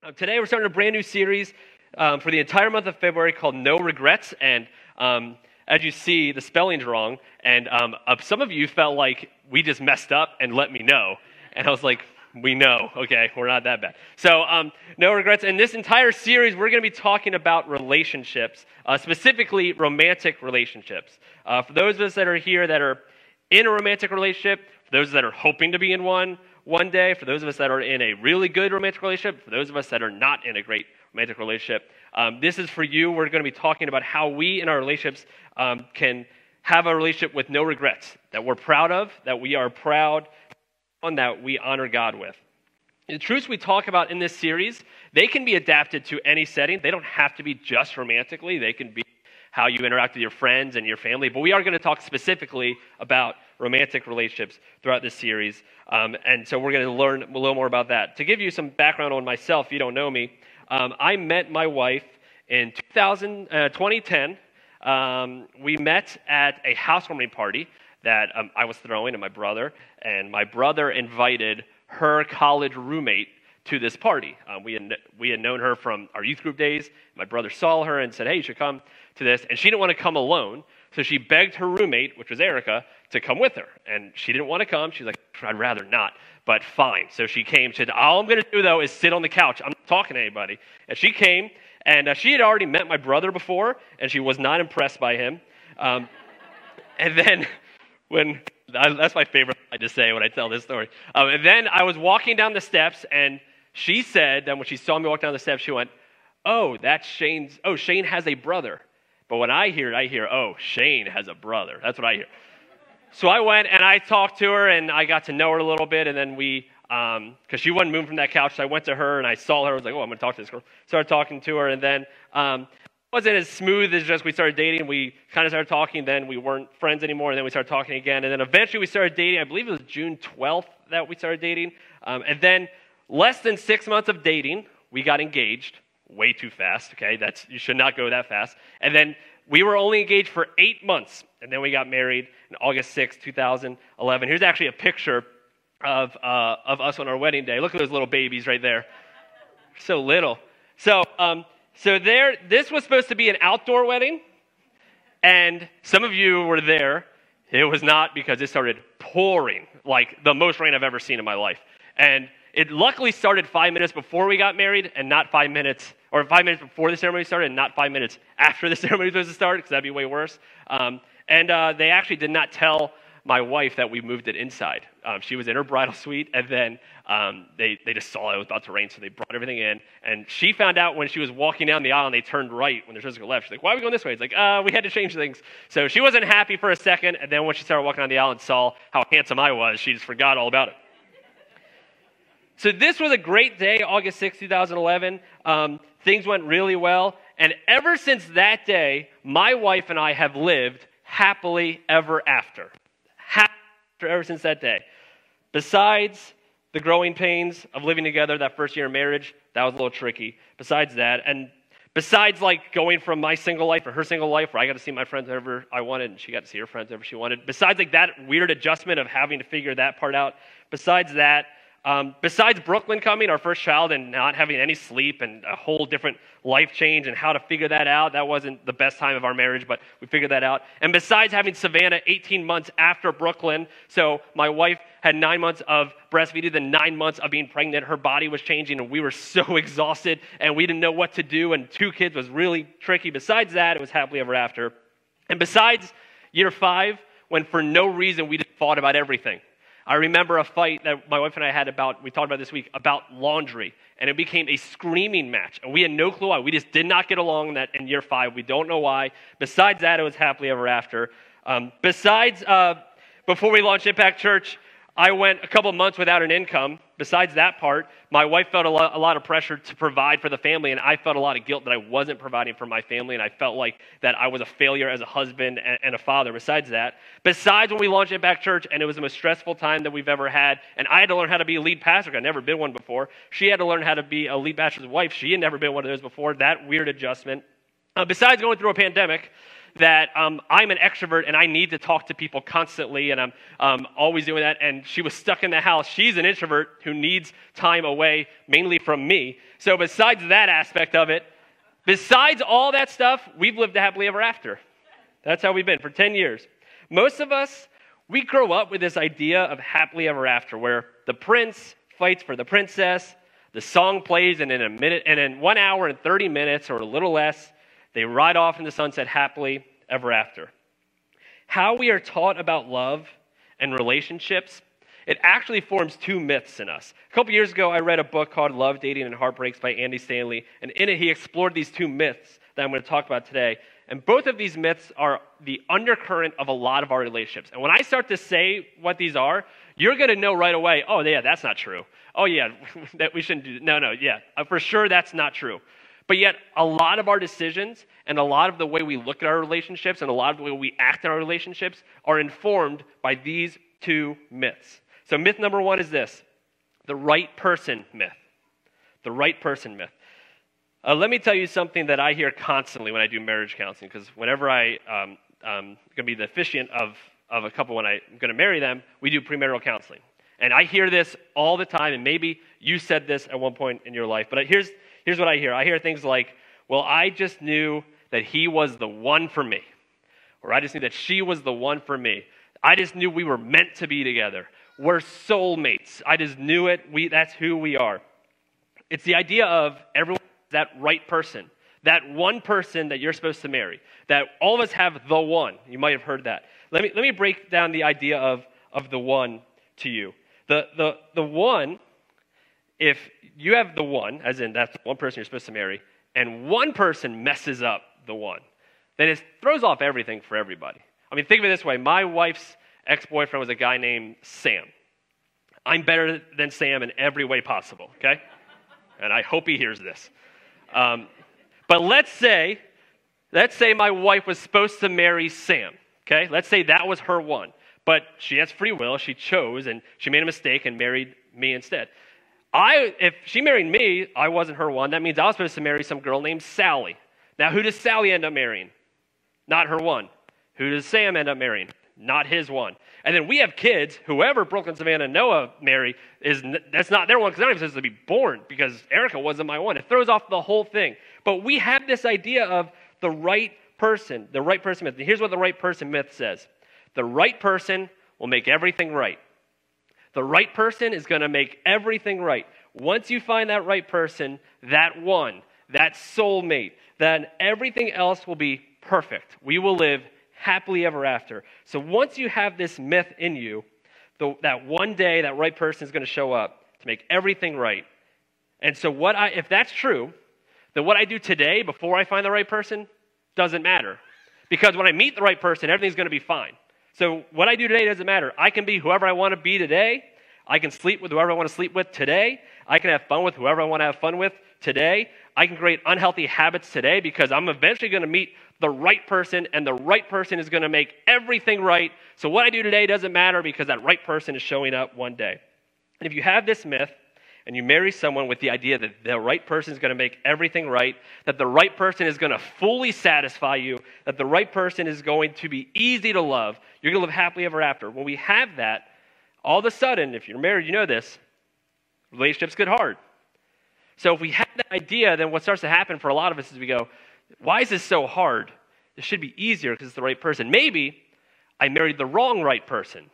Uh, today, we're starting a brand new series um, for the entire month of February called No Regrets. And um, as you see, the spelling's wrong. And um, uh, some of you felt like we just messed up and let me know. And I was like, we know, okay, we're not that bad. So, um, no regrets. In this entire series, we're going to be talking about relationships, uh, specifically romantic relationships. Uh, for those of us that are here that are in a romantic relationship, for those that are hoping to be in one, one day, for those of us that are in a really good romantic relationship, for those of us that are not in a great romantic relationship, um, this is for you. We're going to be talking about how we in our relationships um, can have a relationship with no regrets, that we're proud of, that we are proud on that we honor God with. The truths we talk about in this series, they can be adapted to any setting. They don't have to be just romantically. They can be how you interact with your friends and your family. But we are going to talk specifically about romantic relationships throughout this series. Um, and so we're going to learn a little more about that. To give you some background on myself, if you don't know me, um, I met my wife in 2000, uh, 2010. Um, we met at a housewarming party that um, I was throwing, and my brother. And my brother invited her college roommate to this party. Um, we, had, we had known her from our youth group days. My brother saw her and said, Hey, you should come to this. And she didn't want to come alone. So she begged her roommate, which was Erica, to come with her. And she didn't want to come. She's like, I'd rather not, but fine. So she came. She said, All I'm going to do, though, is sit on the couch. I'm not talking to anybody. And she came, and uh, she had already met my brother before, and she was not impressed by him. Um, and then when that's my favorite I just say when I tell this story. Um, and then I was walking down the steps, and she said that when she saw me walk down the steps, she went, "Oh, that's Shane's. Oh, Shane has a brother." But when I hear it, I hear, "Oh, Shane has a brother." That's what I hear. So I went and I talked to her, and I got to know her a little bit, and then we. Because um, she wasn't moving from that couch, so I went to her and I saw her. I was like, "Oh, I'm going to talk to this girl." Started talking to her, and then um, wasn't as smooth as just we started dating. We kind of started talking, then we weren't friends anymore, and then we started talking again. And then eventually we started dating. I believe it was June 12th that we started dating. Um, and then less than six months of dating, we got engaged. Way too fast, okay? That's, you should not go that fast. And then we were only engaged for eight months, and then we got married August 6, 2011. Here's actually a picture of, uh, of us on our wedding day. Look at those little babies right there. So little. So, um, so there, this was supposed to be an outdoor wedding, and some of you were there. It was not because it started pouring, like the most rain I've ever seen in my life. And it luckily started five minutes before we got married, and not five minutes, or five minutes before the ceremony started, and not five minutes after the ceremony was supposed to start, because that'd be way worse. Um, and uh, they actually did not tell my wife that we moved it inside. Um, she was in her bridal suite, and then um, they, they just saw it was about to rain, so they brought everything in. And she found out when she was walking down the aisle and they turned right when they're supposed to go left. She's like, Why are we going this way? It's like, uh, We had to change things. So she wasn't happy for a second, and then when she started walking down the aisle and saw how handsome I was, she just forgot all about it. So this was a great day, August 6, 2011. Um, things went really well. And ever since that day, my wife and I have lived happily ever after ever since that day. Besides the growing pains of living together that first year of marriage, that was a little tricky. Besides that, and besides like going from my single life or her single life where I got to see my friends whenever I wanted and she got to see her friends whenever she wanted, besides like that weird adjustment of having to figure that part out, besides that, um, besides Brooklyn coming, our first child, and not having any sleep and a whole different life change and how to figure that out, that wasn't the best time of our marriage, but we figured that out. And besides having Savannah 18 months after Brooklyn, so my wife had nine months of breastfeeding, then nine months of being pregnant, her body was changing, and we were so exhausted, and we didn't know what to do, and two kids was really tricky. Besides that, it was happily ever after. And besides year five, when for no reason we just fought about everything. I remember a fight that my wife and I had about, we talked about this week, about laundry. And it became a screaming match. And we had no clue why. We just did not get along in, that, in year five. We don't know why. Besides that, it was happily ever after. Um, besides, uh, before we launched Impact Church, I went a couple months without an income. Besides that part, my wife felt a lot, a lot, of pressure to provide for the family, and I felt a lot of guilt that I wasn't providing for my family, and I felt like that I was a failure as a husband and, and a father. Besides that, besides when we launched Impact Church, and it was the most stressful time that we've ever had, and I had to learn how to be a lead pastor. I'd never been one before. She had to learn how to be a lead pastor's wife. She had never been one of those before. That weird adjustment. Uh, besides going through a pandemic, that um, I'm an extrovert and I need to talk to people constantly and I'm um, always doing that. And she was stuck in the house. She's an introvert who needs time away, mainly from me. So, besides that aspect of it, besides all that stuff, we've lived happily ever after. That's how we've been for 10 years. Most of us, we grow up with this idea of happily ever after, where the prince fights for the princess, the song plays, and in a minute, and in one hour and 30 minutes or a little less, they ride off in the sunset happily ever after. How we are taught about love and relationships, it actually forms two myths in us. A couple years ago, I read a book called Love, Dating, and Heartbreaks by Andy Stanley, and in it, he explored these two myths that I'm going to talk about today. And both of these myths are the undercurrent of a lot of our relationships. And when I start to say what these are, you're going to know right away, oh, yeah, that's not true. Oh, yeah, that we shouldn't do. No, no, yeah, uh, for sure that's not true. But yet, a lot of our decisions and a lot of the way we look at our relationships and a lot of the way we act in our relationships are informed by these two myths. So, myth number one is this the right person myth. The right person myth. Uh, let me tell you something that I hear constantly when I do marriage counseling, because whenever I um, um, going to be the officiant of, of a couple when I'm going to marry them, we do premarital counseling. And I hear this all the time, and maybe you said this at one point in your life, but here's, here's what I hear I hear things like, well, I just knew that he was the one for me, or I just knew that she was the one for me. I just knew we were meant to be together. We're soulmates. I just knew it. We, that's who we are. It's the idea of everyone that right person, that one person that you're supposed to marry, that all of us have the one. You might have heard that. Let me, let me break down the idea of, of the one to you. The, the, the one if you have the one, as in that's one person you're supposed to marry, and one person messes up the one, then it throws off everything for everybody. I mean, think of it this way my wife's ex boyfriend was a guy named Sam. I'm better than Sam in every way possible, okay? And I hope he hears this. Um, but let's say, let's say my wife was supposed to marry Sam, okay? Let's say that was her one. But she has free will. She chose and she made a mistake and married me instead. I, if she married me, I wasn't her one. That means I was supposed to marry some girl named Sally. Now, who does Sally end up marrying? Not her one. Who does Sam end up marrying? Not his one. And then we have kids. Whoever Brooklyn, Savannah, and Noah marry is that's not their one because they're not even supposed to be born because Erica wasn't my one. It throws off the whole thing. But we have this idea of the right person, the right person myth. And here's what the right person myth says: the right person will make everything right. The right person is going to make everything right. Once you find that right person, that one, that soulmate, then everything else will be perfect. We will live happily ever after. So once you have this myth in you, the, that one day that right person is going to show up to make everything right. And so what I if that's true, then what I do today before I find the right person doesn't matter. Because when I meet the right person, everything's going to be fine. So what I do today doesn't matter. I can be whoever I want to be today. I can sleep with whoever I want to sleep with today. I can have fun with whoever I want to have fun with today. I can create unhealthy habits today because I'm eventually going to meet the right person, and the right person is going to make everything right. So what I do today doesn't matter because that right person is showing up one day. And if you have this myth, and you marry someone with the idea that the right person is going to make everything right, that the right person is going to fully satisfy you, that the right person is going to be easy to love, you're going to live happily ever after. When we have that, all of a sudden, if you're married, you know this, relationships get hard. So if we have that idea, then what starts to happen for a lot of us is we go, why is this so hard? This should be easier because it's the right person. Maybe I married the wrong right person.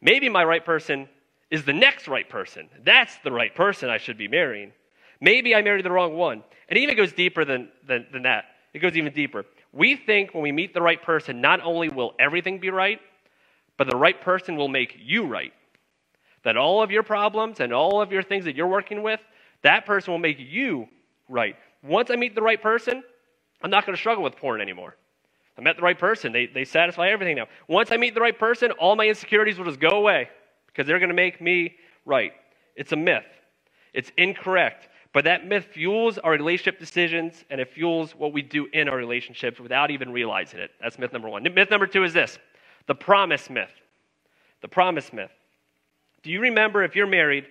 Maybe my right person is the next right person. That's the right person I should be marrying. Maybe I married the wrong one. And it even goes deeper than, than, than that. It goes even deeper. We think when we meet the right person, not only will everything be right, but the right person will make you right. That all of your problems and all of your things that you're working with, that person will make you right. Once I meet the right person, I'm not going to struggle with porn anymore. I met the right person. They, they satisfy everything now. Once I meet the right person, all my insecurities will just go away because they're going to make me right. It's a myth, it's incorrect. But that myth fuels our relationship decisions and it fuels what we do in our relationships without even realizing it. That's myth number one. Myth number two is this the promise myth. The promise myth. Do you remember, if you're married,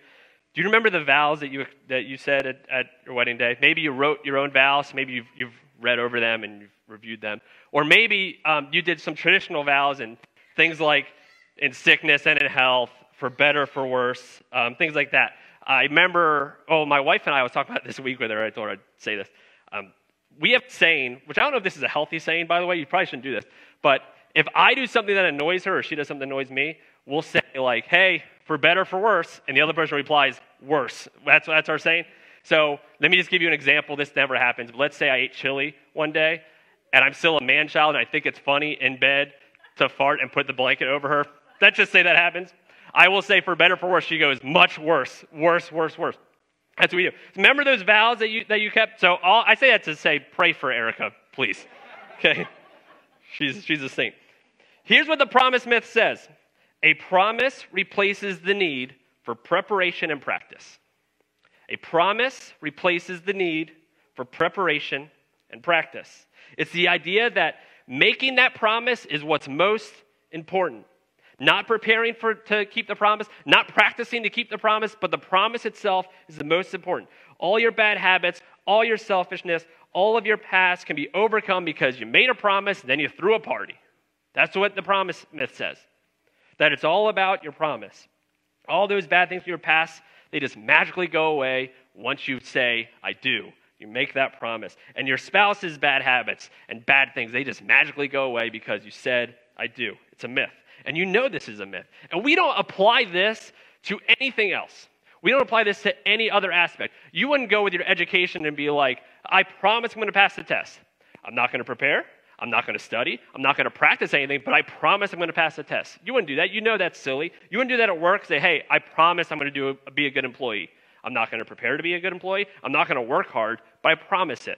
do you remember the vows that you, that you said at, at your wedding day? Maybe you wrote your own vows, maybe you've, you've read over them and you've reviewed them. Or maybe um, you did some traditional vows and things like in sickness and in health, for better, for worse, um, things like that. I remember, oh, my wife and I, was talking about this week with her. I her I'd say this. Um, we have saying, which I don't know if this is a healthy saying, by the way. You probably shouldn't do this. But if I do something that annoys her or she does something that annoys me, we'll say, like, hey, for better, for worse. And the other person replies, worse. That's, that's our saying. So let me just give you an example. This never happens. But let's say I ate chili one day and I'm still a man child and I think it's funny in bed to fart and put the blanket over her. Let's just say that happens. I will say, for better, for worse, she goes, much worse, worse, worse, worse. That's what we do. Remember those vows that you, that you kept? So all, I say that to say, pray for Erica, please. Okay? She's, she's a saint. Here's what the promise myth says a promise replaces the need for preparation and practice. A promise replaces the need for preparation and practice. It's the idea that making that promise is what's most important. Not preparing for, to keep the promise, not practicing to keep the promise, but the promise itself is the most important. All your bad habits, all your selfishness, all of your past can be overcome because you made a promise, then you threw a party. That's what the promise myth says. That it's all about your promise. All those bad things from your past, they just magically go away once you say, I do. You make that promise. And your spouse's bad habits and bad things, they just magically go away because you said, I do. It's a myth. And you know this is a myth. And we don't apply this to anything else. We don't apply this to any other aspect. You wouldn't go with your education and be like, I promise I'm going to pass the test. I'm not going to prepare. I'm not going to study. I'm not going to practice anything, but I promise I'm going to pass the test. You wouldn't do that. You know that's silly. You wouldn't do that at work. Say, hey, I promise I'm going to do a, be a good employee. I'm not going to prepare to be a good employee. I'm not going to work hard, but I promise it.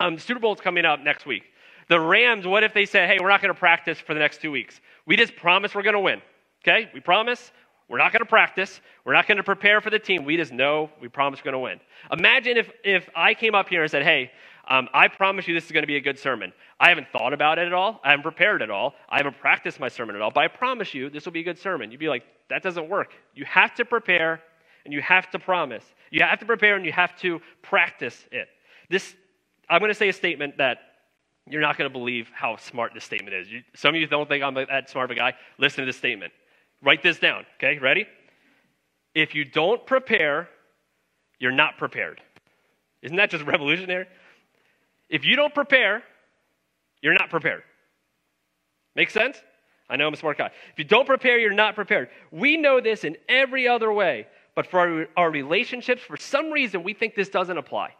Um, Super Bowl is coming up next week. The Rams, what if they said, hey, we're not going to practice for the next two weeks? We just promise we're going to win. Okay? We promise. We're not going to practice. We're not going to prepare for the team. We just know we promise we're going to win. Imagine if, if I came up here and said, hey, um, I promise you this is going to be a good sermon. I haven't thought about it at all. I haven't prepared at all. I haven't practiced my sermon at all. But I promise you this will be a good sermon. You'd be like, that doesn't work. You have to prepare and you have to promise. You have to prepare and you have to practice it. This, I'm going to say a statement that you're not going to believe how smart this statement is. You, some of you don't think I'm that smart of a guy. Listen to this statement. Write this down, okay? Ready? If you don't prepare, you're not prepared. Isn't that just revolutionary? If you don't prepare, you're not prepared. Make sense? I know I'm a smart guy. If you don't prepare, you're not prepared. We know this in every other way, but for our, our relationships, for some reason, we think this doesn't apply.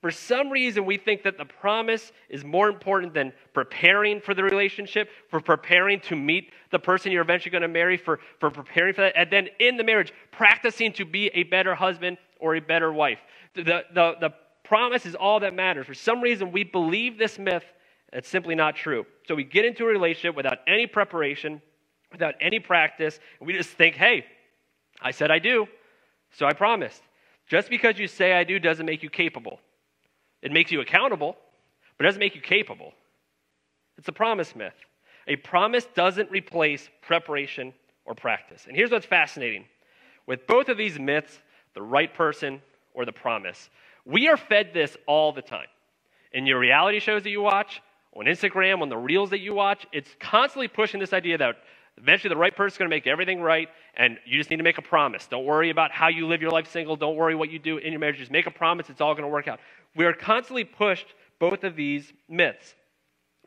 For some reason, we think that the promise is more important than preparing for the relationship, for preparing to meet the person you're eventually going to marry, for, for preparing for that, and then in the marriage, practicing to be a better husband or a better wife. The, the, the promise is all that matters. For some reason, we believe this myth, it's simply not true. So we get into a relationship without any preparation, without any practice, and we just think, hey, I said I do, so I promised. Just because you say I do doesn't make you capable. It makes you accountable, but it doesn't make you capable. It's a promise myth. A promise doesn't replace preparation or practice. And here's what's fascinating with both of these myths, the right person or the promise, we are fed this all the time. In your reality shows that you watch, on Instagram, on the reels that you watch, it's constantly pushing this idea that eventually the right person is going to make everything right, and you just need to make a promise. Don't worry about how you live your life single. Don't worry what you do in your marriage. Just make a promise. It's all going to work out. We are constantly pushed both of these myths.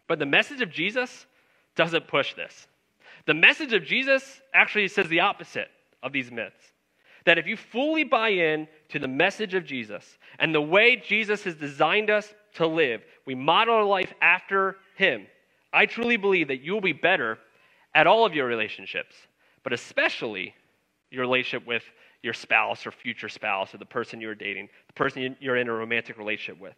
But the message of Jesus doesn't push this. The message of Jesus actually says the opposite of these myths. That if you fully buy in to the message of Jesus and the way Jesus has designed us to live, we model our life after Him, I truly believe that you will be better at all of your relationships, but especially your relationship with your spouse or future spouse or the person you're dating, the person you're in a romantic relationship with.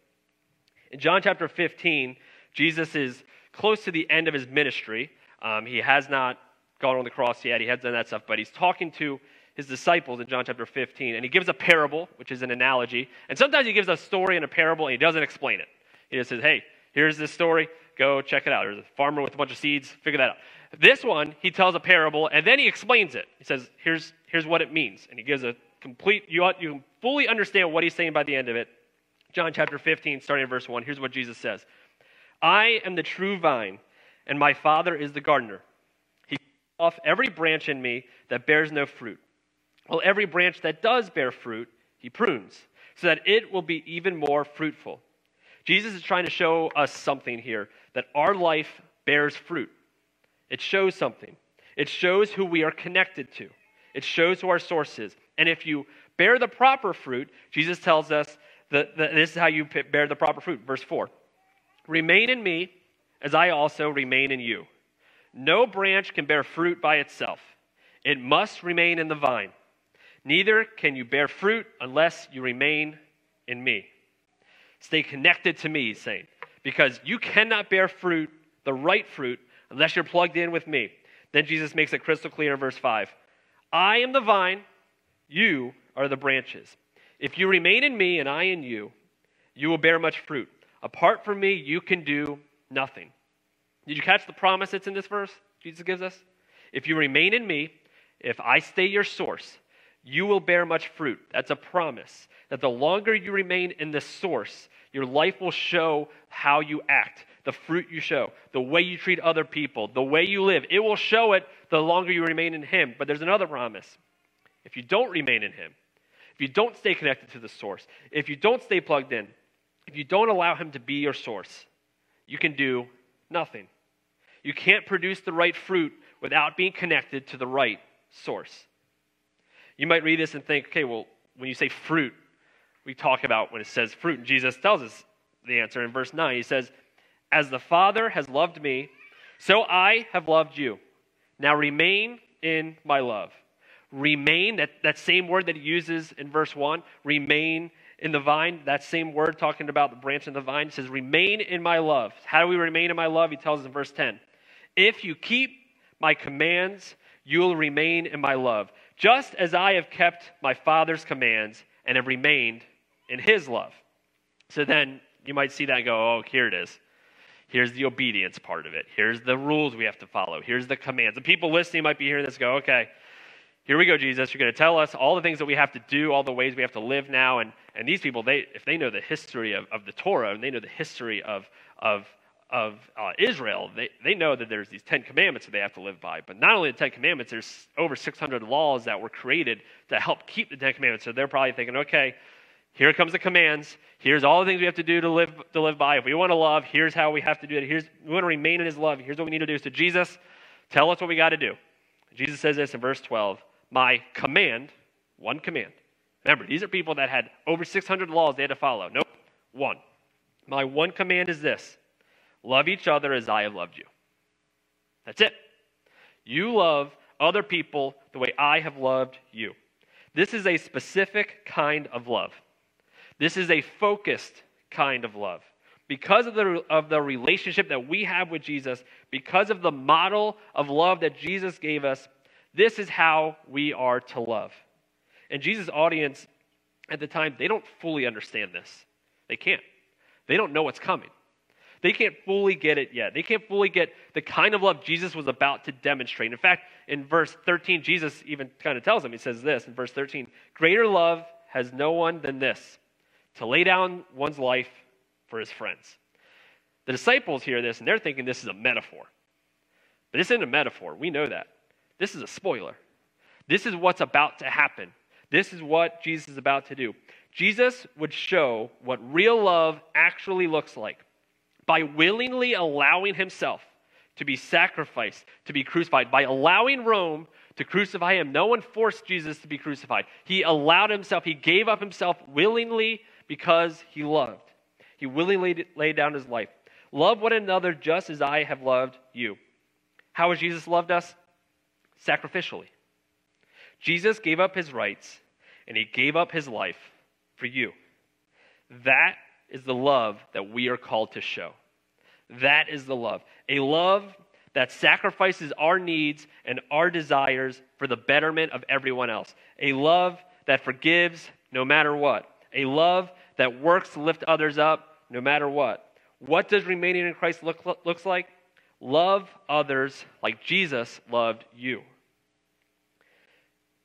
In John chapter 15, Jesus is close to the end of his ministry. Um, he has not gone on the cross yet, he has done that stuff, but he's talking to his disciples in John chapter 15, and he gives a parable, which is an analogy. And sometimes he gives a story and a parable, and he doesn't explain it. He just says, hey, here's this story, go check it out. There's a farmer with a bunch of seeds, figure that out. This one, he tells a parable, and then he explains it. He says, here's, here's what it means. And he gives a complete, you, ought, you fully understand what he's saying by the end of it. John chapter 15, starting at verse 1, here's what Jesus says I am the true vine, and my Father is the gardener. He cuts off every branch in me that bears no fruit, Well, every branch that does bear fruit, he prunes, so that it will be even more fruitful. Jesus is trying to show us something here that our life bears fruit. It shows something. It shows who we are connected to. It shows who our source is. And if you bear the proper fruit, Jesus tells us that, that this is how you bear the proper fruit. Verse 4 Remain in me, as I also remain in you. No branch can bear fruit by itself, it must remain in the vine. Neither can you bear fruit unless you remain in me. Stay connected to me, he's saying, because you cannot bear fruit, the right fruit, unless you're plugged in with me. Then Jesus makes it crystal clear in verse 5 I am the vine, you are the branches. If you remain in me and I in you, you will bear much fruit. Apart from me, you can do nothing. Did you catch the promise that's in this verse Jesus gives us? If you remain in me, if I stay your source, you will bear much fruit. That's a promise that the longer you remain in this source, your life will show how you act, the fruit you show, the way you treat other people, the way you live. It will show it the longer you remain in Him. But there's another promise. If you don't remain in Him, if you don't stay connected to the source, if you don't stay plugged in, if you don't allow Him to be your source, you can do nothing. You can't produce the right fruit without being connected to the right source. You might read this and think, okay, well, when you say fruit, we talk about when it says fruit, and Jesus tells us the answer in verse 9. He says, As the Father has loved me, so I have loved you. Now remain in my love. Remain, that, that same word that he uses in verse 1, remain in the vine, that same word talking about the branch in the vine, says, Remain in my love. How do we remain in my love? He tells us in verse 10 If you keep my commands, you will remain in my love, just as I have kept my Father's commands and have remained in his love. So then you might see that and go, oh, here it is. Here's the obedience part of it. Here's the rules we have to follow. Here's the commands. The people listening might be hearing this go, okay, here we go, Jesus. You're going to tell us all the things that we have to do, all the ways we have to live now. And, and these people, they, if they know the history of, of the Torah and they know the history of, of, of uh, Israel, they, they know that there's these Ten Commandments that they have to live by. But not only the Ten Commandments, there's over 600 laws that were created to help keep the Ten Commandments. So they're probably thinking, okay, here comes the commands. Here's all the things we have to do to live, to live by. If we want to love, here's how we have to do it. Here's, we want to remain in his love. Here's what we need to do. So, Jesus, tell us what we got to do. Jesus says this in verse 12 My command, one command. Remember, these are people that had over 600 laws they had to follow. Nope, one. My one command is this love each other as I have loved you. That's it. You love other people the way I have loved you. This is a specific kind of love. This is a focused kind of love. Because of the, of the relationship that we have with Jesus, because of the model of love that Jesus gave us, this is how we are to love. And Jesus' audience at the time, they don't fully understand this. They can't. They don't know what's coming. They can't fully get it yet. They can't fully get the kind of love Jesus was about to demonstrate. In fact, in verse 13, Jesus even kind of tells them, he says this in verse 13 Greater love has no one than this to lay down one's life for his friends. The disciples hear this and they're thinking this is a metaphor. But this isn't a metaphor. We know that. This is a spoiler. This is what's about to happen. This is what Jesus is about to do. Jesus would show what real love actually looks like by willingly allowing himself to be sacrificed, to be crucified, by allowing Rome to crucify him. No one forced Jesus to be crucified. He allowed himself, he gave up himself willingly because he loved. He willingly laid down his life. Love one another just as I have loved you. How has Jesus loved us? Sacrificially. Jesus gave up his rights and he gave up his life for you. That is the love that we are called to show. That is the love. A love that sacrifices our needs and our desires for the betterment of everyone else. A love that forgives no matter what a love that works to lift others up no matter what. What does remaining in Christ look looks like? Love others like Jesus loved you.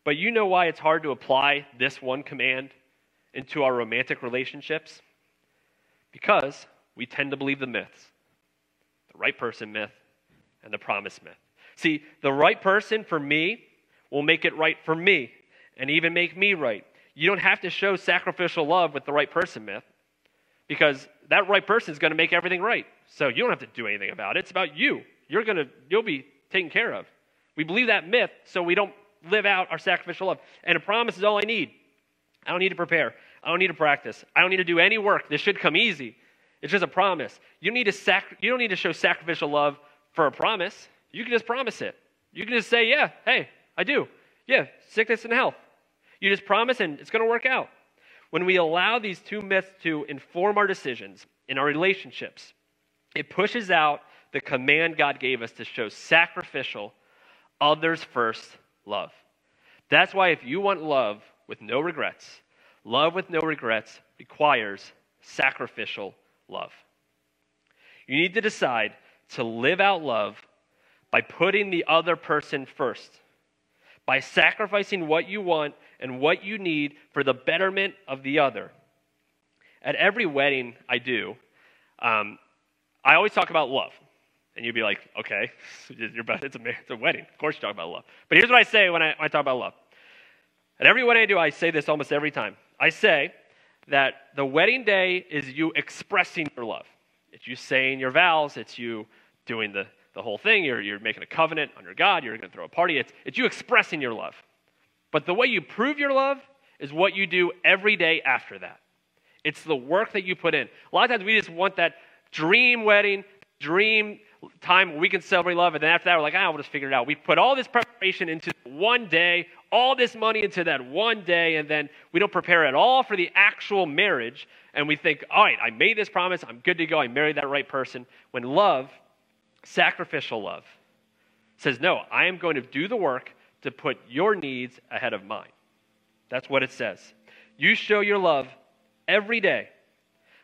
But you know why it's hard to apply this one command into our romantic relationships? Because we tend to believe the myths the right person myth and the promise myth. See, the right person for me will make it right for me and even make me right. You don't have to show sacrificial love with the right person myth because that right person is going to make everything right. So you don't have to do anything about it. It's about you. You're going to you'll be taken care of. We believe that myth so we don't live out our sacrificial love. And a promise is all I need. I don't need to prepare. I don't need to practice. I don't need to do any work. This should come easy. It's just a promise. You, need to sac- you don't need to show sacrificial love for a promise. You can just promise it. You can just say, yeah, hey, I do. Yeah, sickness and health. You just promise and it's going to work out. When we allow these two myths to inform our decisions in our relationships, it pushes out the command God gave us to show sacrificial, others first love. That's why if you want love with no regrets, love with no regrets requires sacrificial love. You need to decide to live out love by putting the other person first, by sacrificing what you want and what you need for the betterment of the other. At every wedding I do, um, I always talk about love. And you'd be like, okay, it's, a, it's a wedding. Of course you talk about love. But here's what I say when I, when I talk about love. At every wedding I do, I say this almost every time. I say, that the wedding day is you expressing your love. It's you saying your vows, it's you doing the, the whole thing. You're, you're making a covenant under God, you're going to throw a party. It's, it's you expressing your love. But the way you prove your love is what you do every day after that. It's the work that you put in. A lot of times we just want that dream wedding, dream time we can celebrate love, and then after that we're like, ah, we'll just figure it out. We put all this preparation into one day, all this money into that one day, and then we don't prepare at all for the actual marriage, and we think, all right, I made this promise, I'm good to go, I married that right person. When love, sacrificial love, says, no, I am going to do the work to put your needs ahead of mine. That's what it says. You show your love every day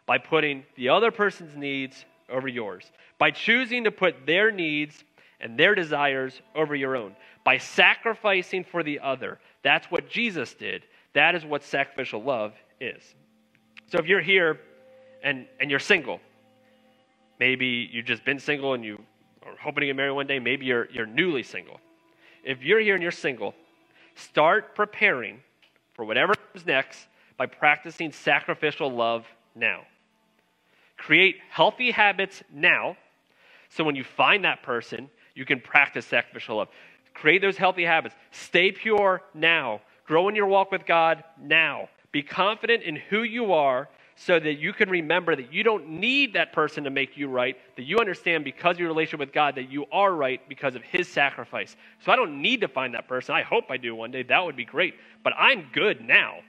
by putting the other person's needs over yours, by choosing to put their needs and their desires over your own, by sacrificing for the other. That's what Jesus did. That is what sacrificial love is. So if you're here and, and you're single, maybe you've just been single and you are hoping to get married one day, maybe you're, you're newly single. If you're here and you're single, start preparing for whatever comes next by practicing sacrificial love now. Create healthy habits now so when you find that person, you can practice sacrificial love. Create those healthy habits. Stay pure now. Grow in your walk with God now. Be confident in who you are so that you can remember that you don't need that person to make you right, that you understand because of your relationship with God that you are right because of his sacrifice. So I don't need to find that person. I hope I do one day. That would be great. But I'm good now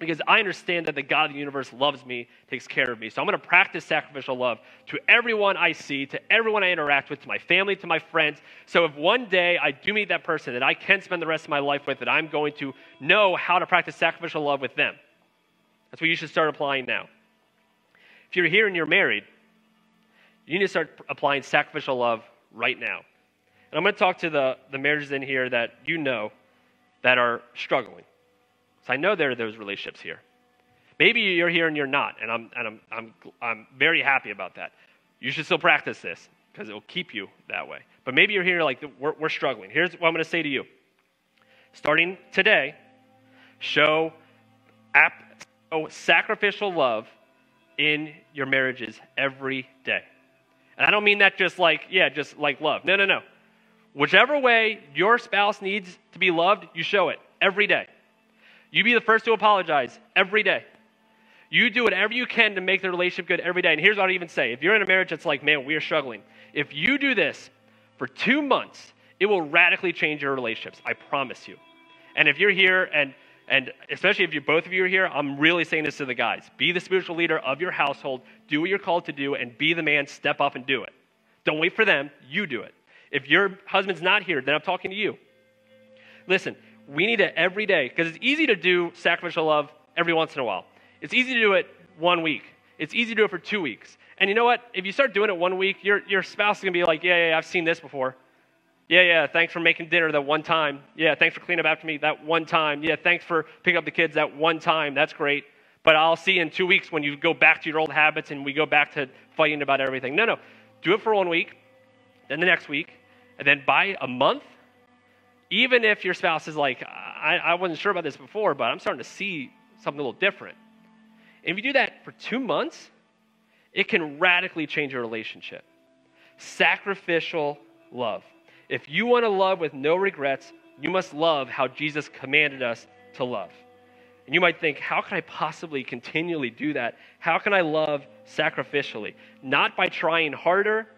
because I understand that the God of the universe loves me, takes care of me. So I'm going to practice sacrificial love to everyone I see, to everyone I interact with, to my family, to my friends. So if one day I do meet that person that I can spend the rest of my life with, that I'm going to know how to practice sacrificial love with them. That's what you should start applying now. If you're here and you're married, you need to start applying sacrificial love right now. And I'm going to talk to the, the marriages in here that you know that are struggling. So I know there are those relationships here. Maybe you're here and you're not, and I'm, and I'm, I'm, I'm very happy about that. You should still practice this because it will keep you that way. But maybe you're here like, we're, we're struggling. Here's what I'm going to say to you. Starting today, show, ap- show sacrificial love in your marriages every day. And I don't mean that just like, yeah, just like love. No, no, no. Whichever way your spouse needs to be loved, you show it every day. You be the first to apologize every day. You do whatever you can to make the relationship good every day. And here's what I'd even say if you're in a marriage that's like, man, we are struggling, if you do this for two months, it will radically change your relationships. I promise you. And if you're here and and especially if you both of you are here, I'm really saying this to the guys. Be the spiritual leader of your household, do what you're called to do, and be the man, step up and do it. Don't wait for them, you do it. If your husband's not here, then I'm talking to you. Listen, we need it every day because it's easy to do sacrificial love every once in a while. It's easy to do it one week. It's easy to do it for two weeks. And you know what? If you start doing it one week, your, your spouse is going to be like, yeah, yeah, yeah, I've seen this before. Yeah, yeah, thanks for making dinner that one time. Yeah, thanks for cleaning up after me that one time. Yeah, thanks for picking up the kids that one time. That's great. but I'll see you in two weeks when you go back to your old habits and we go back to fighting about everything. No, no. Do it for one week, then the next week, and then by a month, even if your spouse is like, I, I wasn't sure about this before, but I'm starting to see something a little different. And if you do that for two months, it can radically change your relationship. Sacrificial love. If you want to love with no regrets, you must love how Jesus commanded us to love. And you might think, how can I possibly continually do that? How can I love sacrificially? Not by trying harder,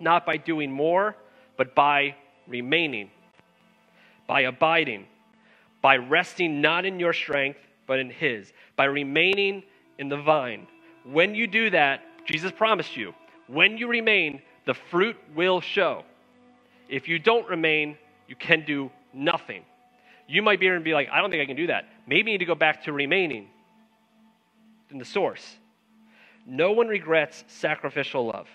not by doing more, but by remaining, by abiding, by resting not in your strength, but in His, by remaining in the vine. When you do that, Jesus promised you, when you remain, the fruit will show. If you don't remain, you can do nothing. You might be here and be like, I don't think I can do that. Maybe you need to go back to remaining in the source. No one regrets sacrificial love,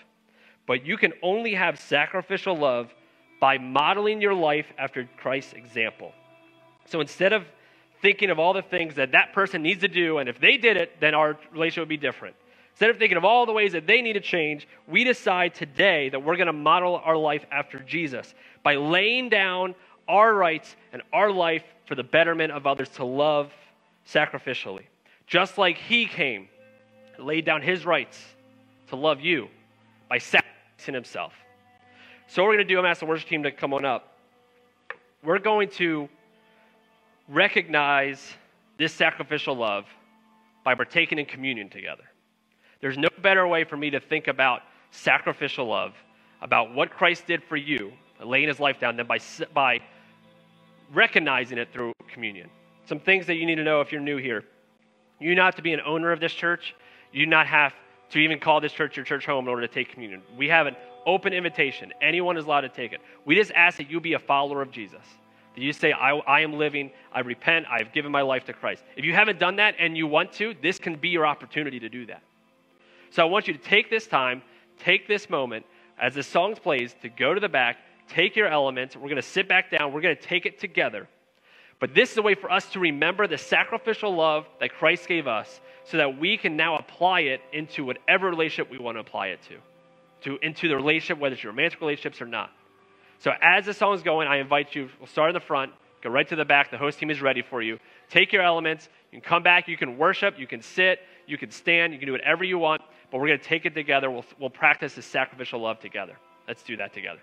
but you can only have sacrificial love by modeling your life after Christ's example. So instead of thinking of all the things that that person needs to do, and if they did it, then our relationship would be different. Instead of thinking of all the ways that they need to change, we decide today that we're going to model our life after Jesus by laying down our rights and our life for the betterment of others to love sacrificially. Just like he came, laid down his rights to love you by sacrificing himself. So, what we're going to do, I'm going to ask the worship team to come on up. We're going to recognize this sacrificial love by partaking in communion together. There's no better way for me to think about sacrificial love, about what Christ did for you, laying his life down, than by, by recognizing it through communion. Some things that you need to know if you're new here. You not have to be an owner of this church. You do not have to even call this church your church home in order to take communion. We have an open invitation. Anyone is allowed to take it. We just ask that you be a follower of Jesus. That you say, I, I am living, I repent, I've given my life to Christ. If you haven't done that and you want to, this can be your opportunity to do that. So I want you to take this time, take this moment as the song plays to go to the back, take your elements. We're going to sit back down. We're going to take it together. But this is a way for us to remember the sacrificial love that Christ gave us so that we can now apply it into whatever relationship we want to apply it to, to into the relationship, whether it's your romantic relationships or not. So as the song is going, I invite you, we'll start in the front, go right to the back. The host team is ready for you. Take your elements. You can come back. You can worship. You can sit. You can stand. You can do whatever you want. But we're going to take it together. We'll, we'll practice this sacrificial love together. Let's do that together.